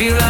feel like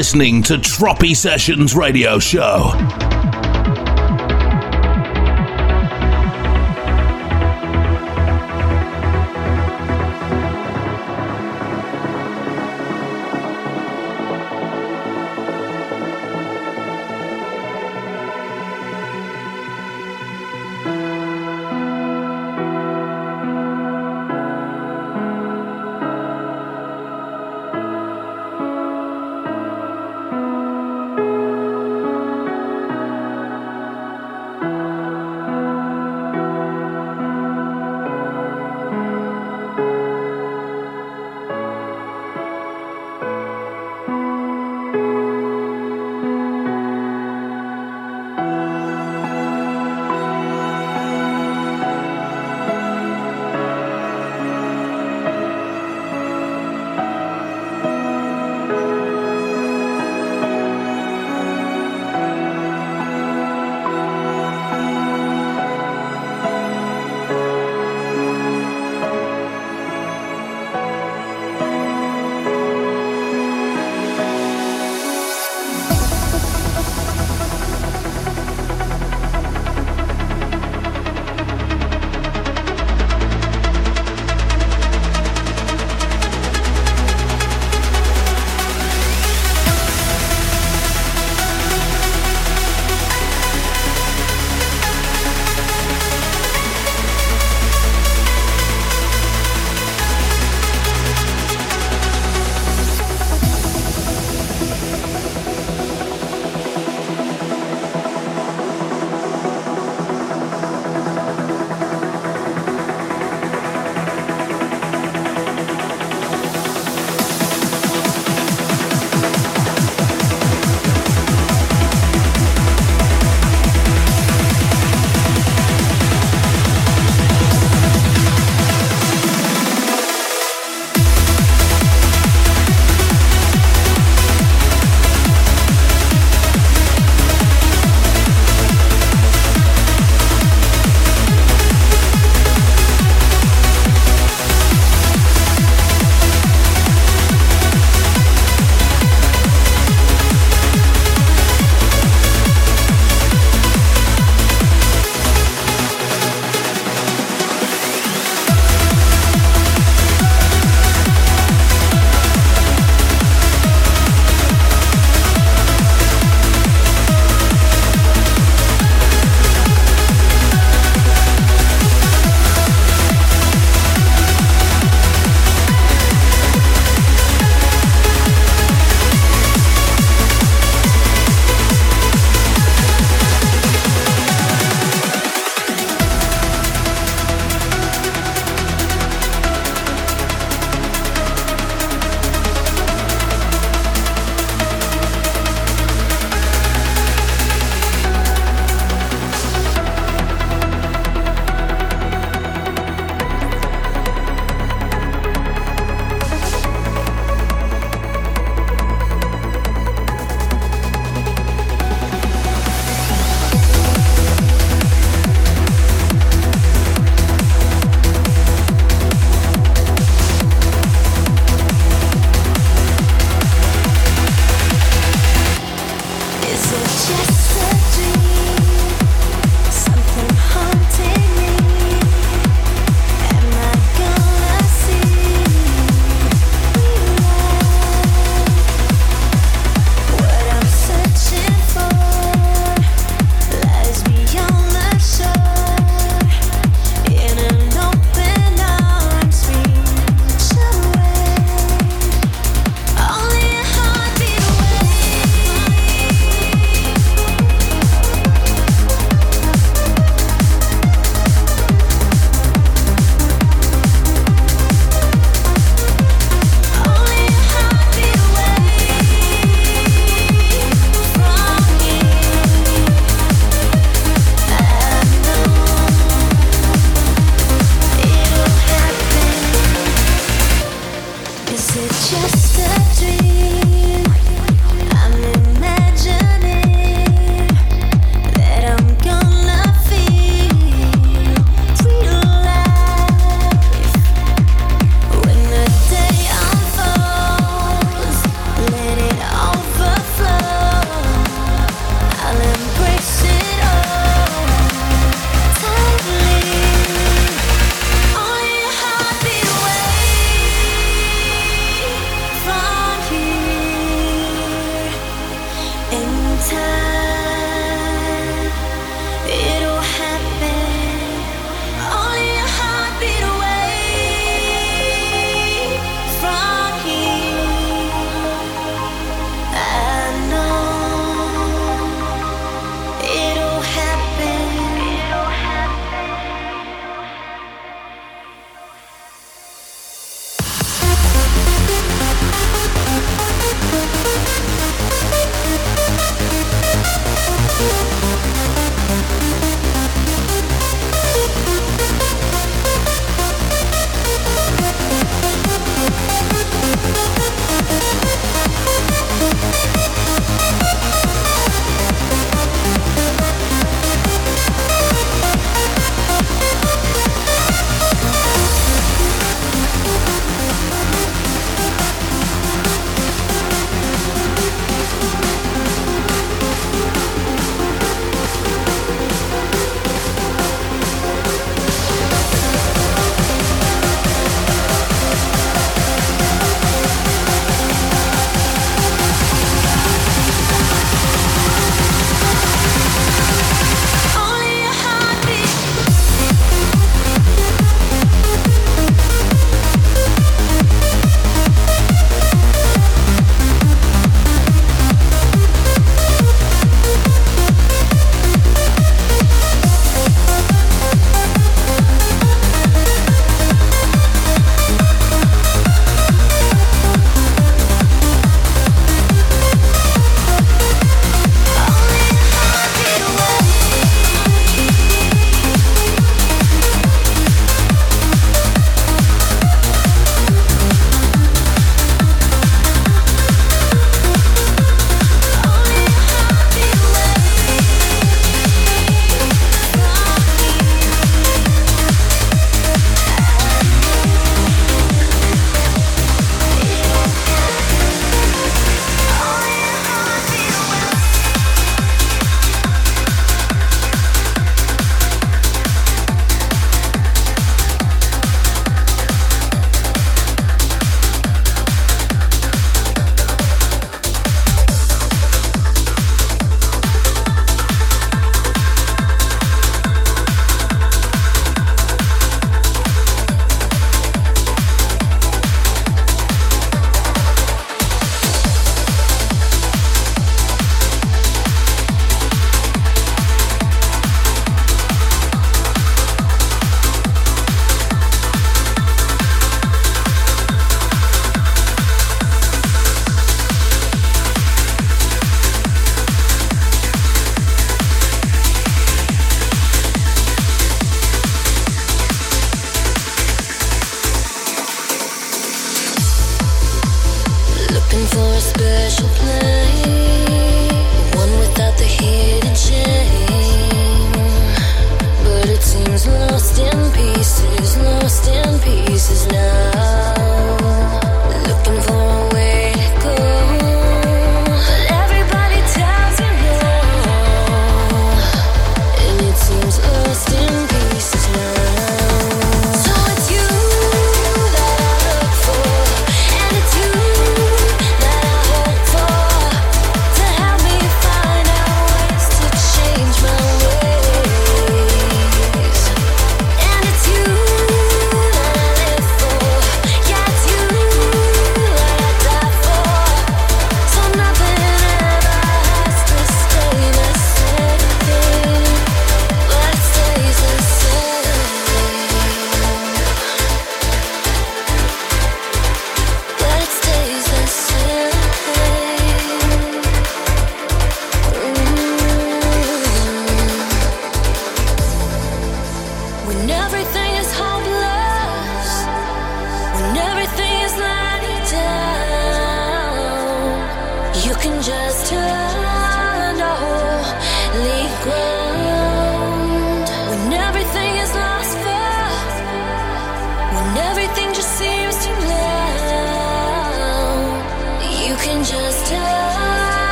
Listening to Tropi Sessions Radio Show.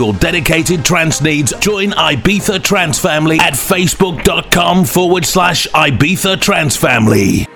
Your dedicated trance needs, join Ibiza Trance Family at facebook.com forward slash Ibiza Trance Family.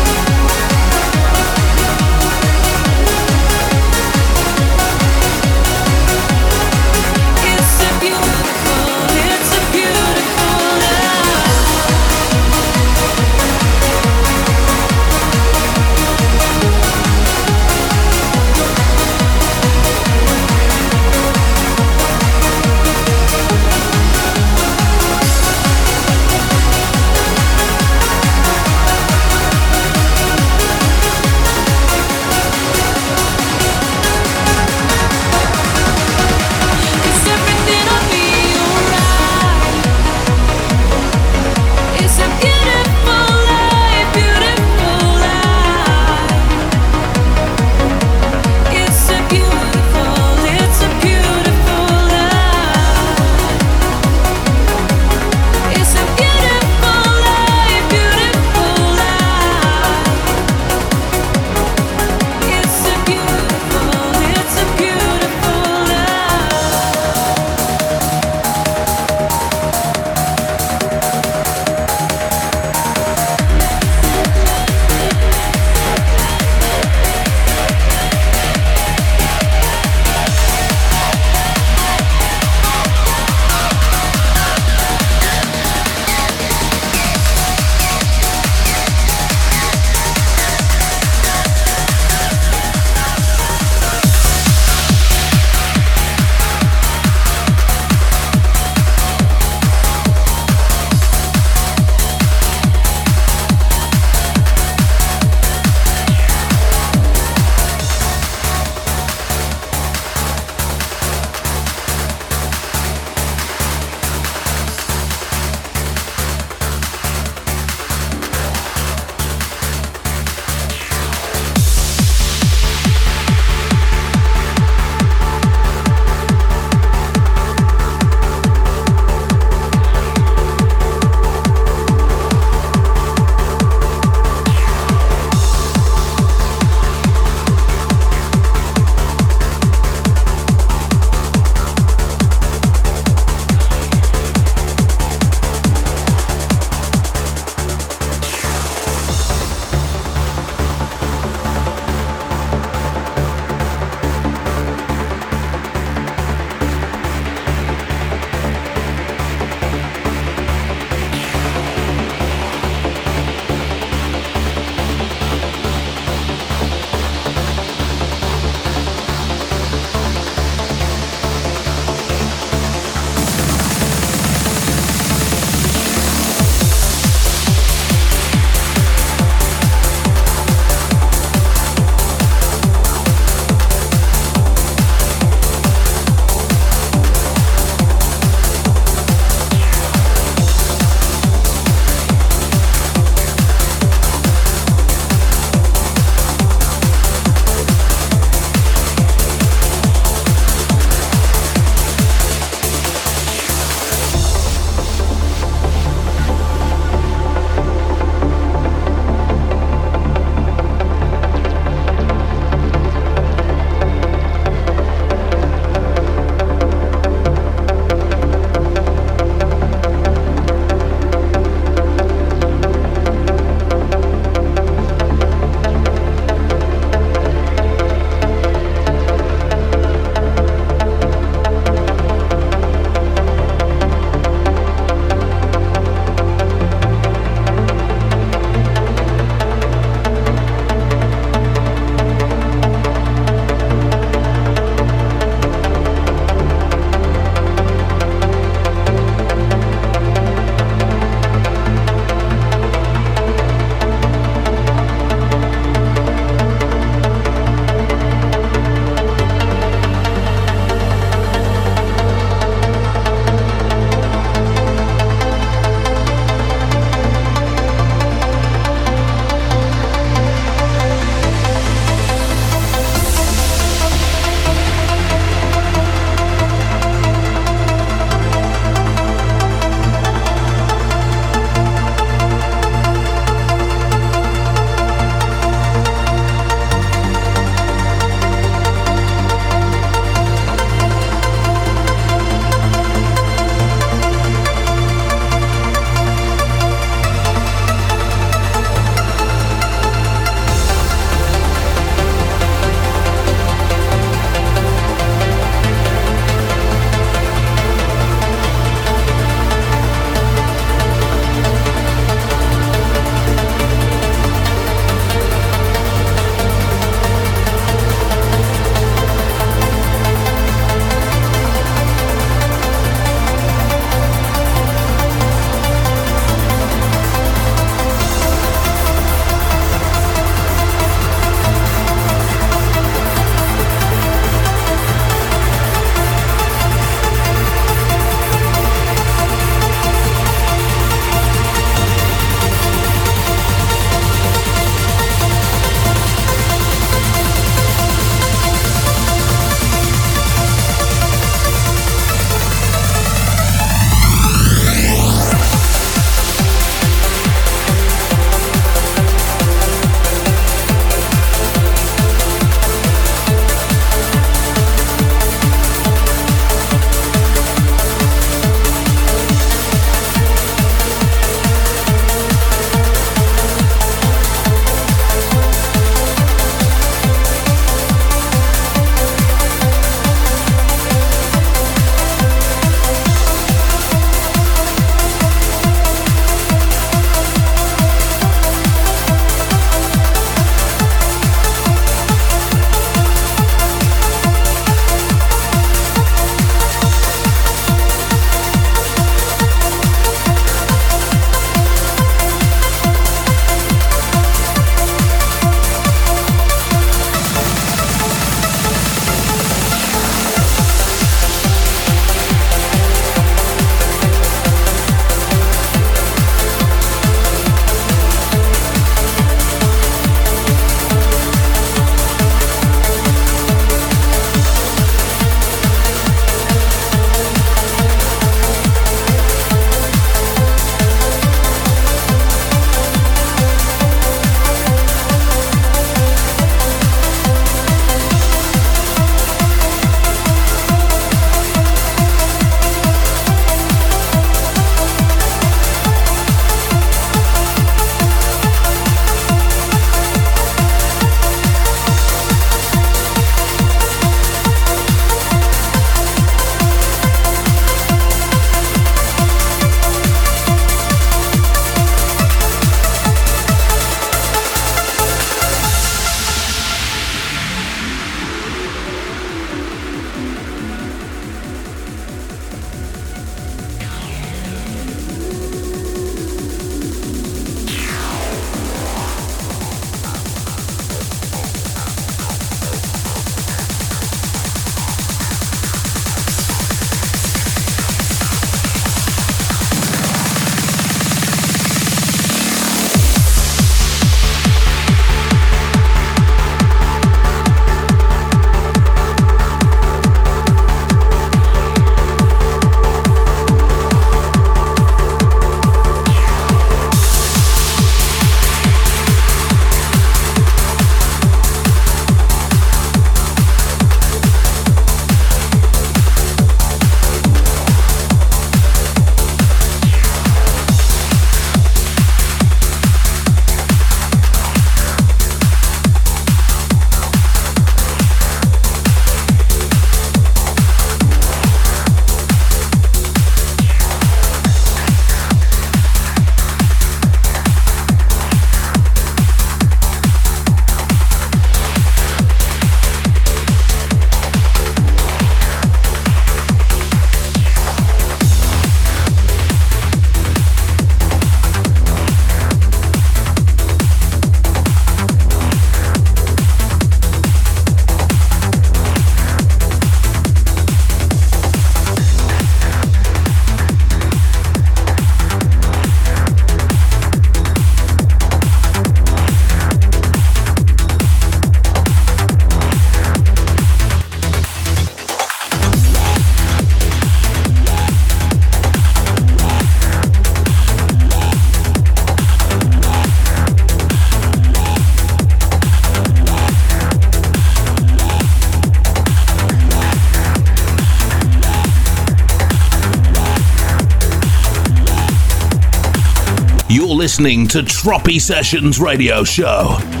Listening to Tropi Sessions Radio Show.